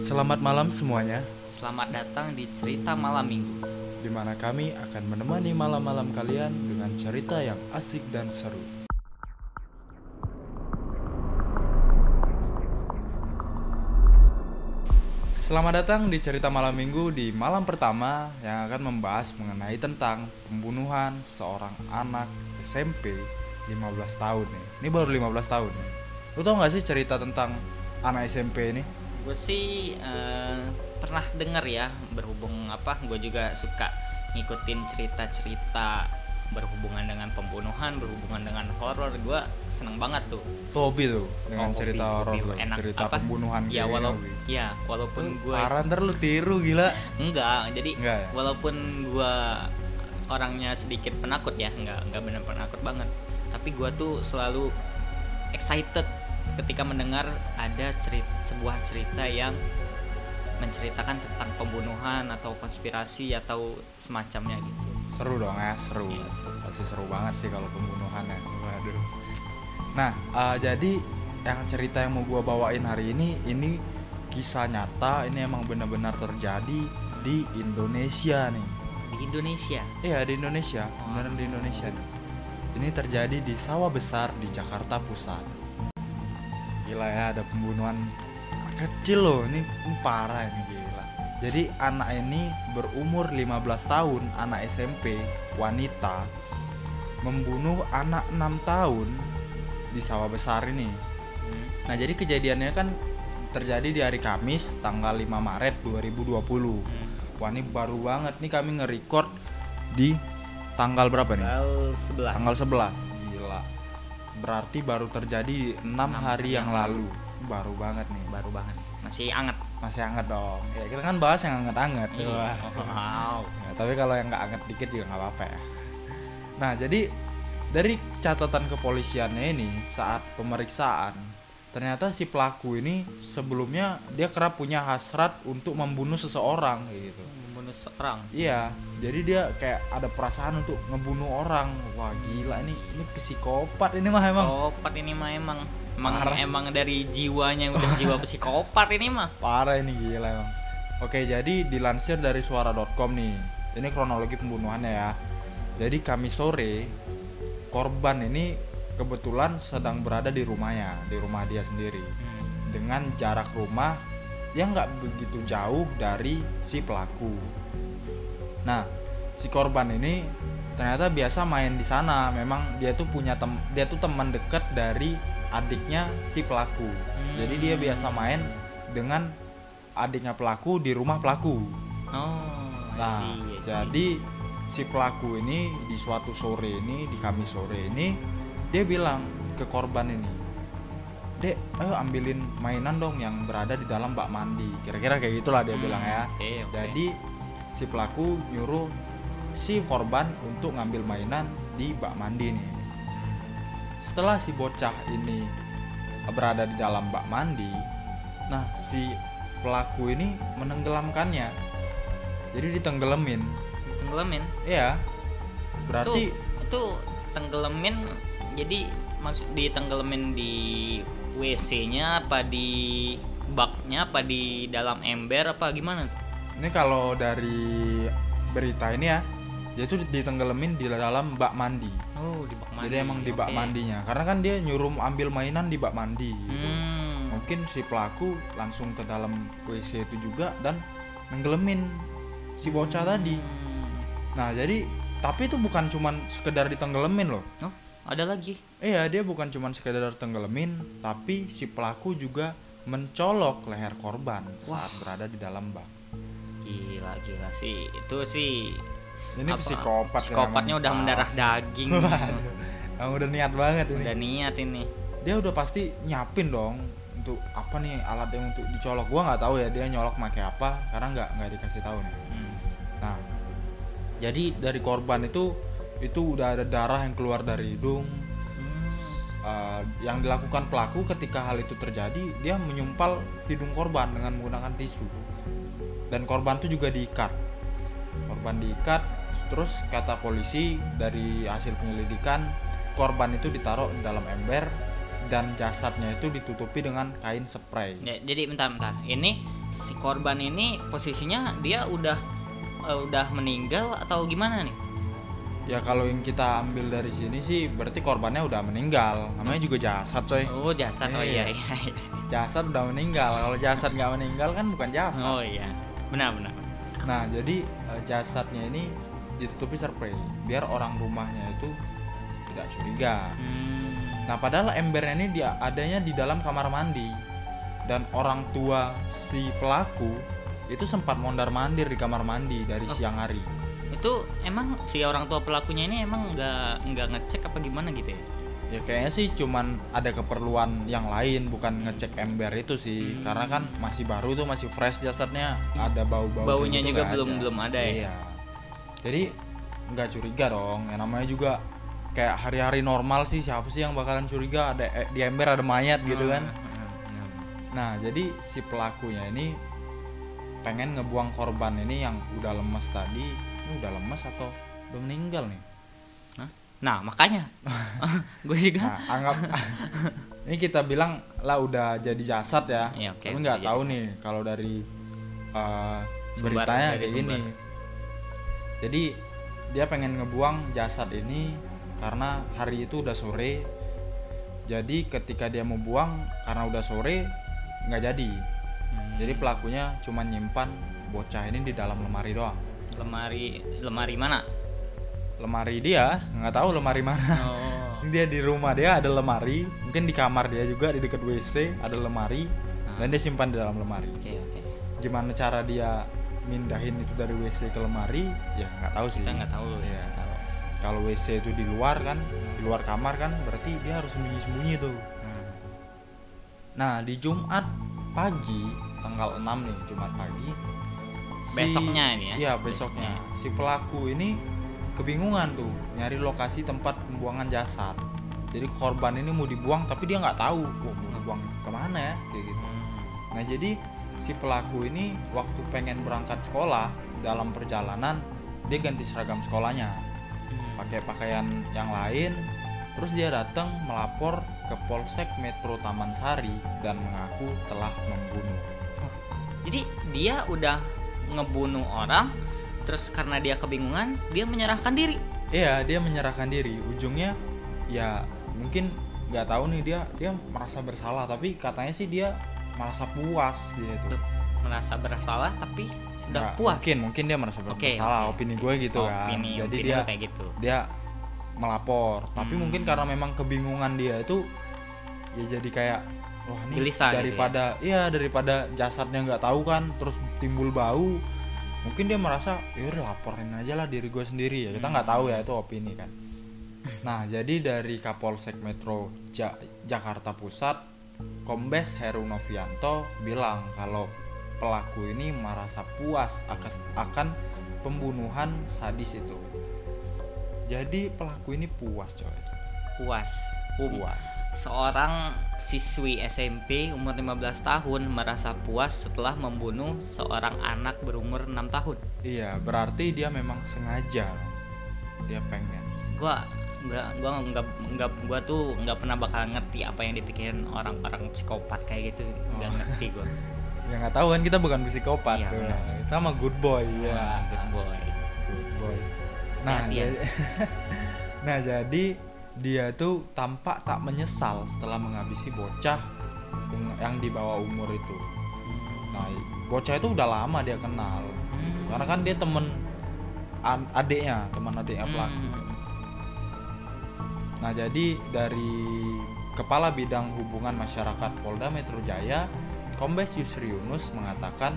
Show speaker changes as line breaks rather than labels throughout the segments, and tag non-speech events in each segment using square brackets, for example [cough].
Selamat malam semuanya,
Selamat datang di cerita malam minggu.
di mana kami akan menemani malam-malam kalian dengan cerita yang asik dan seru. Selamat datang di cerita malam minggu di malam pertama yang akan membahas mengenai tentang pembunuhan seorang anak SMP 15 tahun nih. Ini baru 15 tahun nih. Lu tau gak sih cerita tentang anak SMP ini?
Gue sih eh, pernah denger ya berhubung apa? Gue juga suka ngikutin cerita-cerita berhubungan dengan pembunuhan, berhubungan dengan horor. Gue seneng banget tuh.
Hobi tuh dengan
Oh,
cerita horor
Enak,
cerita
apa?
pembunuhan
Ya walau
hobi.
ya walaupun gue
Parah ntar lu tiru gila
enggak. Jadi
Enggak ya?
walaupun gue orangnya sedikit penakut ya, enggak enggak bener penakut banget. Tapi gue tuh selalu excited ketika mendengar ada cerita sebuah cerita yang menceritakan tentang pembunuhan atau konspirasi atau semacamnya gitu.
Seru dong ya seru
Iya, seru.
Pasti seru banget sih kalau pembunuhan ya Waduh Nah eh, jadi yang cerita yang mau gua bawain hari ini Ini kisah nyata Ini emang benar-benar terjadi di Indonesia nih
Di Indonesia.
Iya di Indonesia
Oh.
Beneran di Indonesia nih Ini terjadi di sawah besar di Jakarta Pusat Gila ya ada pembunuhan kecil loh Ini, ini parah ini gila Jadi anak ini berumur 15 tahun Anak SMP Wanita Membunuh anak 6 tahun Di sawah besar ini
Hmm.
Nah jadi kejadiannya kan terjadi di hari Kamis tanggal 5 Maret 2020
Hmm.
Wah ini baru banget nih kami nge-record di tanggal berapa nih?
Tanggal 11.
Tanggal 11 Gila Berarti baru terjadi 6
Enam
hari yang
yang
lalu Baru banget nih
baru banget. Masih anget.
Masih hangat dong ya, Kita kan bahas yang hangat-hangat
Iya. Wow. [laughs]
Ya, Tapi kalau yang nggak hangat dikit juga nggak apa-apa ya Nah jadi dari catatan kepolisiannya ini saat pemeriksaan Ternyata si pelaku ini sebelumnya dia kerap punya hasrat untuk membunuh seseorang gitu
Membunuh seorang.
Iya, jadi dia kayak ada perasaan untuk ngebunuh orang. Wah gila ini ini psikopat ini mah emang.
Psikopat ini mah emang emang
Parah.
emang dari jiwanya udah jiwa [laughs] psikopat ini mah.
Parah ini gila emang. Oke, jadi dilansir dari suara.com nih. Ini kronologi pembunuhannya ya. Jadi kami sore korban ini kebetulan sedang berada di rumahnya, di rumah dia sendiri. Dengan jarak rumah yang nggak begitu jauh dari si pelaku. Nah, si korban ini ternyata biasa main di sana. Memang dia tuh punya tem dia tuh teman dekat dari adiknya si pelaku. Jadi dia
Hmm.
biasa main dengan adiknya pelaku di rumah pelaku.
Oh, I
Nah,
see, I see.
jadi si pelaku ini di suatu sore ini di Kamis sore ini dia bilang ke korban ini, "Dek, ayo ambilin mainan dong yang berada di dalam bak mandi." Kira-kira kayak gitulah dia
Hmm,
bilang ya.
oke, oke.
Jadi si pelaku nyuruh si korban untuk ngambil mainan di bak mandi nih. Setelah si bocah ini berada di dalam bak mandi, nah si pelaku ini menenggelamkannya. Jadi ditenggelamin.
Tenggelamin.
Iya. Berarti
Tuh, itu tenggelamin jadi maksud ditenggelamin di WC-nya apa di baknya apa di dalam ember apa gimana tuh?
Ini kalau dari berita ini ya, dia tuh ditenggelamin di dalam bak mandi.
Oh, di bak mandi.
Jadi emang di bak
Oke.
mandinya. Karena kan dia nyuruh ambil mainan di bak mandi gitu.
Hmm.
Mungkin si pelaku langsung ke dalam WC itu juga dan nenggelemin si bocah tadi.
Hmm.
Nah, jadi tapi itu bukan cuman sekedar ditenggelamin loh.
Oh, ada lagi.
Iya, dia bukan cuman sekedar tenggelamin, tapi si pelaku juga mencolok leher korban saat berada di dalam bak.
Gila, gila sih. Itu sih
Ini
apa,
psikopat. ya,
Psikopatnya udah mendarah daging. [laughs]
Emang udah niat banget ini.
udah niat ini.
Dia udah pasti nyiapin dong untuk apa nih alat yang untuk dicolok. Gua nggak tahu ya dia nyolok pakai apa karena nggak nggak dikasih tahu nih.
Hmm.
Nah, jadi dari korban itu itu udah ada darah yang keluar dari hidung.
Hmm.
Uh, yang dilakukan pelaku ketika hal itu terjadi, dia menyumpal hidung korban dengan menggunakan tisu. Dan korban itu juga diikat. Korban diikat, terus kata polisi dari hasil penyelidikan, korban itu ditaruh di dalam ember dan jasadnya itu ditutupi dengan kain spray.
Ya, jadi bentar bentar. Ini si korban ini posisinya dia udah eh, udah meninggal atau gimana nih
Ya kalau yang kita ambil dari sini sih berarti korbannya udah meninggal. Namanya juga jasad, coy.
oh jasad oh iya
Iya.
iya, iya.
Jasad udah meninggal. Kalau jasad nggak meninggal kan bukan jasad.
oh iya benar benar
Nah, jadi eh, jasadnya ini ditutupi spray biar orang rumahnya itu tidak curiga.
Hmm,
Nah, padahal embernya ini dia adanya di dalam kamar mandi dan orang tua si pelaku itu sempat mondar-mandir di kamar mandi dari
Oh.
siang hari.
itu emang si orang tua pelakunya ini emang nggak nggak ngecek apa gimana gitu ya
Ya kayaknya sih cuman ada keperluan yang lain bukan ngecek ember itu sih
Hmm.
karena kan masih baru tuh masih fresh jasadnya ada bau-bau kayak
Baunya
gitu
juga belum- belum ada ya?
Iya. Jadi nggak curiga dong. Yang namanya juga kayak hari-hari normal sih siapa sih yang bakalan curiga ada eh, di ember ada mayat gitu kan.
Hmm, hmm, hmm.
Nah, jadi si pelakunya ini pengen ngebuang korban ini yang udah lemes tadi, ini udah lemes atau udah meninggal nih.
Hah? Nah makanya [laughs] gue juga
Nah, anggap [laughs] ini kita bilang lah udah jadi jasad ya.
Iya, oke,
Tapi nggak tahu
jasad.
nih kalau dari uh,
Sumber,
beritanya
dari
kayak gini. Jadi dia pengen ngebuang jasad ini karena hari itu udah sore. Jadi ketika dia mau buang karena udah sore nggak jadi.
Hmm,
Jadi pelakunya cuma nyimpan bocah ini di dalam lemari doang.
lemari lemari mana
Lemari dia nggak tahu lemari mana.
oh [laughs]
dia di rumah dia ada lemari, mungkin di kamar dia juga di dekat WC ada lemari
Ah.
dan dia simpan di dalam lemari.
oke oke
Gimana cara dia mindahin itu dari WC ke lemari? Ya nggak tahu sih.
kita nggak tahu ya tahu
Kalau WC itu di luar kan, di luar kamar kan, berarti dia harus sembunyi-sembunyi tuh.
Hmm.
Nah di Jumat pagi tanggal 6 nih Jumat pagi. si-
Besoknya ini ya?
Iya besoknya. Si pelaku ini kebingungan tuh nyari lokasi tempat pembuangan jasad. Jadi korban ini mau dibuang tapi dia nggak tahu, wah mau dibuang ke mana ya kayak gitu.
Hmm.
Nah jadi si pelaku ini waktu pengen berangkat sekolah dalam perjalanan dia ganti seragam sekolahnya
Hmm.
pakai pakaian yang lain terus dia datang melapor ke Polsek Metro Taman Sari dan mengaku telah membunuh
jadi dia udah ngebunuh orang terus karena dia kebingungan dia menyerahkan diri.
Iya dia menyerahkan diri. Ujungnya ya mungkin nggak tahu nih dia dia merasa bersalah tapi katanya sih dia merasa puas dia itu.
Merasa bersalah tapi sudah
Nggak,
puas.
mungkin mungkin dia merasa
Oke,
bersalah
oke.
opini gue gitu kan.
Opini,
jadi
opini
dia
kayak gitu.
dia melapor. Tapi
Hmm.
mungkin karena memang kebingungan dia itu ya jadi kayak wah ini
Gelisah gitu
daripada iya daripada jasadnya nggak tahu kan terus timbul bau mungkin dia merasa ya udah laporin aja lah diri gue sendiri ya. Kita nggak
Hmm.
tahu ya itu opini kan. Nah jadi dari Kapolsek Metro Ja- Jakarta Pusat Kombes Heru Novianto bilang kalau pelaku ini merasa puas akan pembunuhan sadis itu. Jadi pelaku ini puas coy.
Puas Um,
puas.
Seorang siswi SMP umur 15 tahun merasa puas setelah membunuh seorang anak berumur 6 tahun.
Iya berarti dia memang sengaja. Dia pengen.
Gua nggak gua nggak nggak gua tuh nggak pernah bakal ngerti apa yang dipikirin orang-orang psikopat kayak gitu nggak
Oh.
ngerti gua. [laughs]
Ya nggak tahu kan kita bukan psikopat
benar.
kita mah good boy ya.
Wah, good boy.
Good boy. Nah
Hati-hatian.
jadi, [laughs] nah jadi dia tuh tampak tak menyesal setelah menghabisi bocah yang di bawah umur itu nah bocah itu udah lama dia kenal
Hmm.
karena kan dia temen adiknya teman adiknya pelaku
Hmm.
Nah, jadi dari Kepala Bidang Hubungan Masyarakat Polda Metro Jaya, Kombes Yusri Yunus mengatakan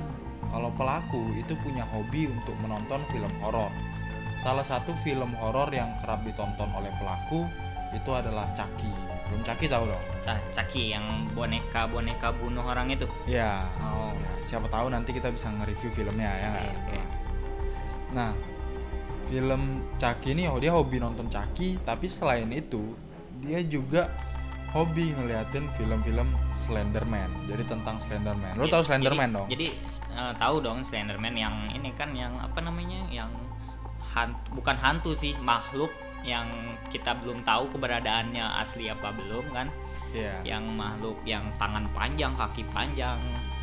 kalau pelaku itu punya hobi untuk menonton film horor. Salah satu film horor yang kerap ditonton oleh pelaku itu adalah Chucky. Belum Chucky tahu dong?
Ca- Caki yang boneka boneka bunuh orang itu
Ya.
oh
ya, siapa tahu nanti kita bisa nge-review filmnya ya.
oke
nggak?
oke
Nah, film Chucky ini oh dia hobi nonton Chucky, tapi selain itu dia juga hobi ngeliatin film-film Slenderman. Jadi tentang Slenderman. Lo tau Slenderman
jadi-
dong?
Jadi eh, tahu dong Slenderman yang ini kan yang apa namanya yang hantu, bukan hantu sih makhluk yang kita belum tahu keberadaannya asli apa belum kan
Iya.
yang makhluk yang tangan panjang kaki panjang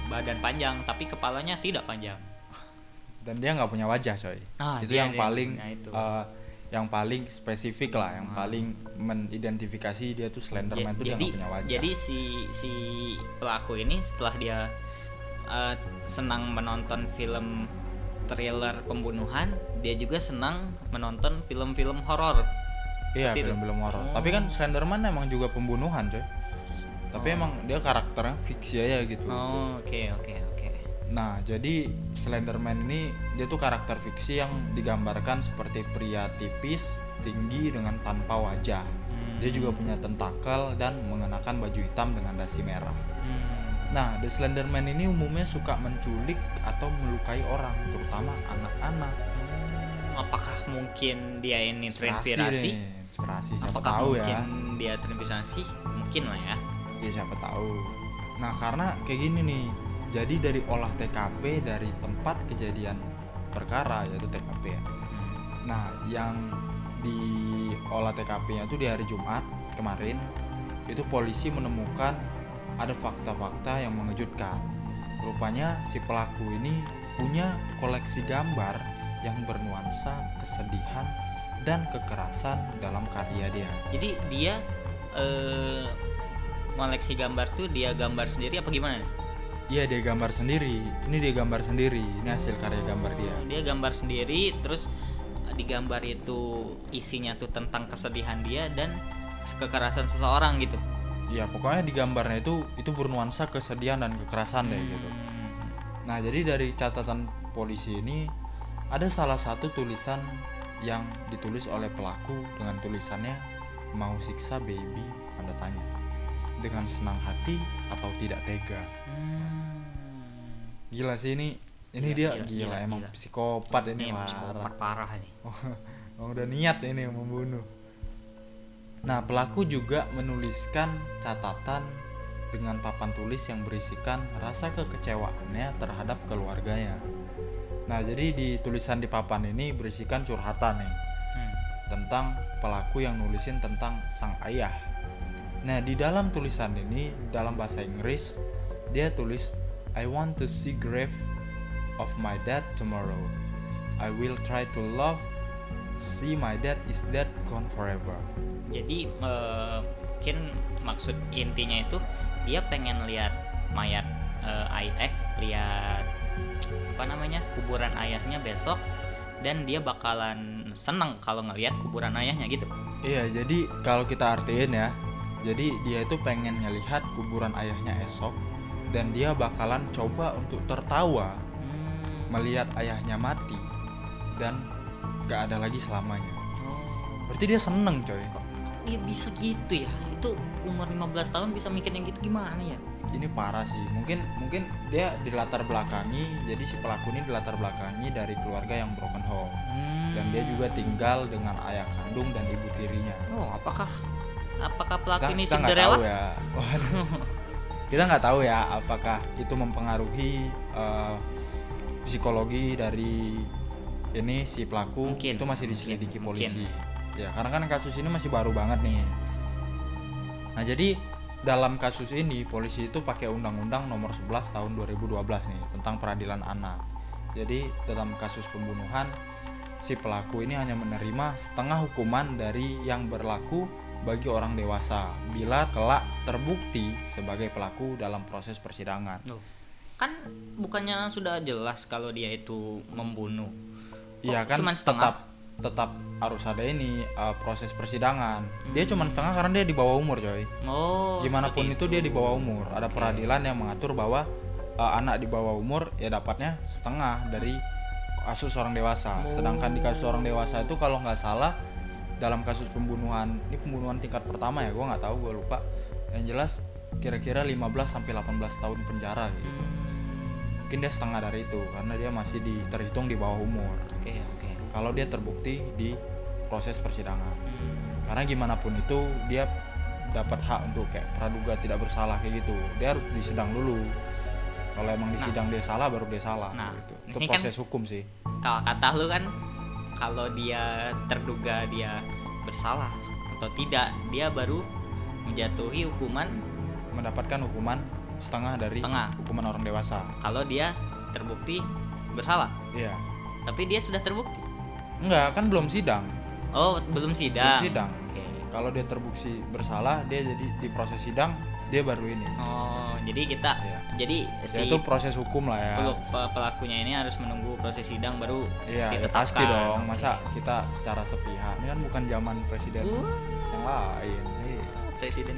badan panjang tapi kepalanya tidak panjang
dan dia nggak punya wajah coy
Ah,
itu
dia-
yang
dia
paling
itu.
eh, yang paling spesifik lah yang
Ah.
paling mengidentifikasi dia tuh Slenderman tuh dia
jadi
nggak punya wajah
jadi si si pelaku ini setelah dia eh, senang menonton film thriller pembunuhan dia juga senang menonton film-film horor
iya film-film horor
Oh.
tapi kan Slenderman emang juga pembunuhan coy tapi
Oh.
emang dia karakternya fiksi aja gitu
oh oke oke oke
Nah, jadi Slenderman ini dia tuh karakter fiksi yang digambarkan seperti pria tipis, tinggi dengan tanpa wajah.
Hmm.
Dia juga punya tentakel dan mengenakan baju hitam dengan dasi merah.
Hmm.
Nah, The Slenderman ini umumnya suka menculik atau melukai orang, terutama anak-anak.
apakah mungkin dia ini
Inspirasi
terinspirasi
Inspirasi siapa
apakah
tahu
mungkin
ya.
dia terinspirasi mungkin lah ya
Ya siapa tahu. Nah, karena kayak gini nih. Jadi dari olah TKP dari tempat kejadian perkara yaitu TKP ya. Nah, yang di olah TKP-nya tuh di hari Jumat kemarin itu polisi menemukan ada fakta-fakta yang mengejutkan. Rupanya si pelaku ini punya koleksi gambar yang bernuansa kesedihan dan kekerasan dalam karya dia.
jadi dia eh koleksi gambar tuh dia gambar sendiri apa gimana?
Iya dia gambar sendiri. Ini dia gambar sendiri. Ini hasil karya gambar dia.
dia gambar sendiri terus eh, di gambar itu isinya tuh tentang kesedihan dia dan kekerasan seseorang gitu
Iya pokoknya di gambarnya itu itu bernuansa kesedihan dan kekerasan deh gitu.
Hmm.
Nah jadi dari catatan polisi ini ada salah satu tulisan yang ditulis oleh pelaku dengan tulisannya mau siksa baby tanda tanya dengan senang hati atau tidak tega.
Hmm.
Gila sih ini ini
Gila,
dia
gila,
gila,
gila,
emang
gila.
psikopat ini,
Ini
parah.
psikopat parah nih [laughs]
Oh, udah niat ini membunuh. Nah, pelaku juga menuliskan catatan dengan papan tulis yang berisikan rasa kekecewaannya terhadap keluarganya. Nah, jadi di tulisan di papan ini berisikan curhatan nih
Hmm.
tentang pelaku yang nulisin tentang sang ayah. Nah, di dalam tulisan ini dalam bahasa Inggris dia tulis I want to see grave of my dad tomorrow. I will try to love see my dad is dead gone forever.
jadi eh, mungkin maksud intinya itu dia pengen lihat mayat ay- eh lihat apa namanya kuburan ayahnya besok dan dia bakalan seneng kalau ngelihat kuburan ayahnya gitu
Iya, jadi kalau kita artiin ya, jadi dia itu pengen ngelihat kuburan ayahnya esok dan dia bakalan coba untuk tertawa
Hmm.
melihat ayahnya mati dan gak ada lagi selamanya.
Oh,
Berarti dia seneng coy.
kok dia bisa gitu ya itu umur 15 tahun bisa mikir yang gitu gimana ya
Ini parah sih. Mungkin mungkin dia di latar belakangi. Jadi si pelaku ini di latar belakangi dari keluarga yang broken home dan dia juga tinggal dengan ayah kandung dan ibu tirinya.
oh apakah apakah pelaku ini
kita nggak
Cinderella
tahu ya. [laughs] Kita nggak tahu ya apakah itu mempengaruhi eh, psikologi dari ini si pelaku
Mungkin,
itu masih
mungkin,
diselidiki
mungkin.
polisi. Ya, karena kan kasus ini masih baru banget nih. Nah, jadi dalam kasus ini polisi itu pakai undang-undang nomor 11 tahun 2012 nih tentang peradilan anak. Jadi dalam kasus pembunuhan si pelaku ini hanya menerima setengah hukuman dari yang berlaku bagi orang dewasa bila kelak terbukti sebagai pelaku dalam proses persidangan.
Loh, kan bukannya sudah jelas kalau dia itu membunuh
Iya
Kok
kan
cuman setengah?
tetap tetap harus ada ini uh, proses persidangan. Dia cuma setengah karena dia di bawah umur, coy.
oh
Gimana pun
seperti
itu dia di bawah umur. Ada
Oke.
peradilan yang mengatur bahwa uh, anak di bawah umur ya dapatnya setengah dari kasus orang dewasa. Sedangkan di kasus orang dewasa itu kalau nggak salah dalam kasus pembunuhan ini pembunuhan tingkat pertama ya, gua nggak tahu, gua lupa. Yang jelas kira-kira 15 sampai 18 tahun penjara gitu.
Hmm,
Mungkin dia setengah dari itu karena dia masih di, terhitung di bawah umur.
oke oke
Kalau dia terbukti di proses persidangan.
Hmm,
Karena gimana pun itu dia dapat hak untuk kayak praduga tidak bersalah kayak gitu. Dia harus disidang dulu. Kalau emang disidang dia salah baru dia salah
Nah,
gitu. Itu
ini kan-
proses hukum sih.
kalau kata lu kan kalau dia terduga dia bersalah atau tidak dia baru menjatuhi hukuman
Mendapatkan hukuman setengah dari
Setengah.
hukuman orang dewasa.
Kalau dia terbukti bersalah.
Iya.
Tapi dia sudah terbukti?
Enggak kan belum sidang.
Oh belum sidang.
Belum sidang.
Oke.
kalau dia terbukti bersalah dia jadi di proses sidang dia baru ini.
Oh jadi kita
Iya.
jadi
ya,
si
itu proses hukum lah ya.
Pel- pe- pelakunya ini harus menunggu proses sidang baru
iya ya
ditetapkan.
pasti dong. Masa kita secara sepihak? Ini kan bukan zaman presiden
Uh,
yang lain Iya.
presiden.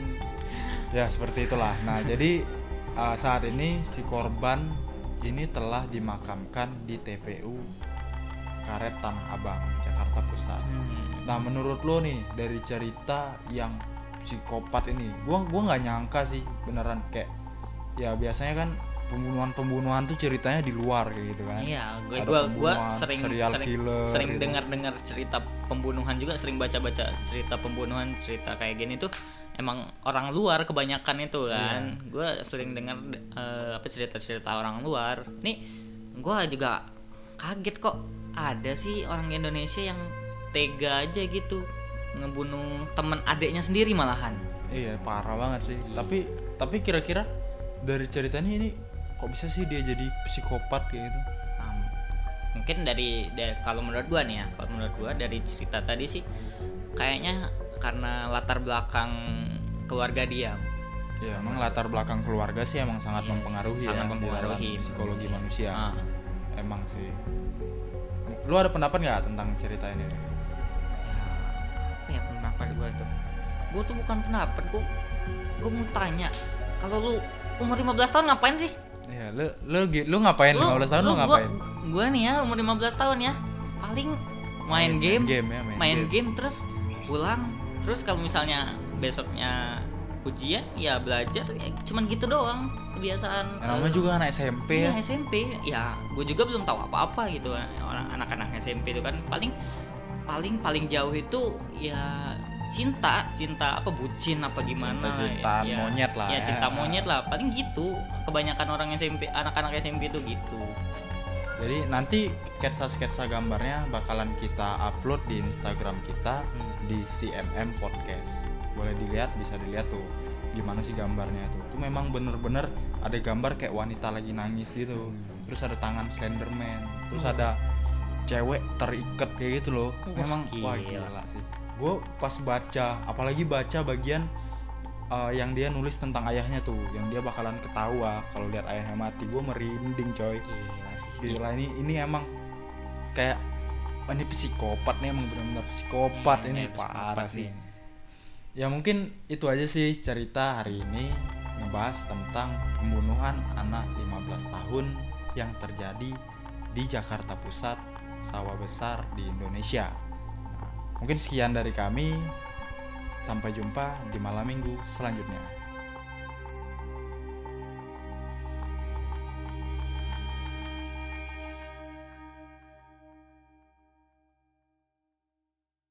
Ya seperti itulah. Nah [laughs] jadi uh, saat ini si korban ini telah dimakamkan di TPU Karet Tanah Abang Jakarta Pusat
Hmm.
nah menurut lo nih dari cerita yang psikopat ini gua gua nggak nyangka sih beneran kayak ya biasanya kan pembunuhan-pembunuhan tuh ceritanya di luar kayak gitu kan
Iya, gue
Ada
gua gua sering
serial
sering,
killer
sering
gitu.
dengar-dengar cerita pembunuhan juga, sering baca-baca cerita pembunuhan, cerita kayak gini tuh emang orang luar kebanyakan itu kan.
Iya.
Gua sering dengar eh, apa cerita-cerita orang luar. Nih, gua juga kaget kok ada sih orang Indonesia yang tega aja gitu ngebunuh temen adiknya sendiri malahan.
iya parah banget sih
Iya.
tapi tapi kira-kira dari ceritanya ini kok bisa sih dia jadi psikopat kayak gitu
Um, mungkin dari, dari kalau menurut gua nih ya kalau menurut gua dari cerita tadi sih kayaknya karena latar belakang keluarga dia
Ya, emang latar belakang keluarga sih emang sangat
Iya,
mempengaruhi
sangat
ya
mempengaruhi.
psikologi manusia.
Ah,
Emang sih. Lu ada pendapat nggak tentang cerita ini?
apa ya pendapat gua tuh gua tuh bukan pendapat gua gua mau tanya kalau lu umur 15 tahun ngapain sih
Iya, lu lu lu ngapain 15 tahun lu,
gua,
ngapain?
gua nih ya umur 15 tahun ya paling main,
Main-
game,
main game ya, main
main
game.
game terus pulang terus kalau misalnya besoknya ujian ya belajar ya cuman gitu doang kebiasaan.
Ya, namanya juga anak SMP
iya,
ya.
SMP ya gue juga belum tahu apa-apa gitu. Orang anak-anak SMP itu kan paling paling paling jauh itu ya cinta cinta apa bucin apa gimana
Cinta-cintaan
ya,
monyet lah
ya
ya.
cinta monyet lah. Paling gitu kebanyakan orang SMP anak-anak SMP itu gitu
Jadi nanti sketsa-sketsa gambarnya bakalan kita upload di Instagram kita
Hmm.
di CMM Podcast. Boleh dilihat, bisa dilihat tuh gimana sih gambarnya tuh. Itu memang bener-bener ada gambar kayak wanita lagi nangis gitu. Terus ada tangan Slenderman, terus ada cewek terikat kayak gitu loh.
Wah,
memang wah
gila
sih. Gue pas baca, apalagi baca bagian uh, yang dia nulis tentang ayahnya tuh, yang dia bakalan ketawa kalau lihat ayahnya mati. Gue merinding coy.
Gila sih.
Gila ini ini emang kayak oh, ini psikopat nih emang benar-benar psikopat
Iya,
ini.
iya,
parah sih.
nih.
ya mungkin itu aja sih cerita hari ini ngebahas tentang pembunuhan anak 15 tahun yang terjadi di Jakarta Pusat sawah besar di Indonesia. Mungkin sekian dari kami sampai jumpa di malam minggu selanjutnya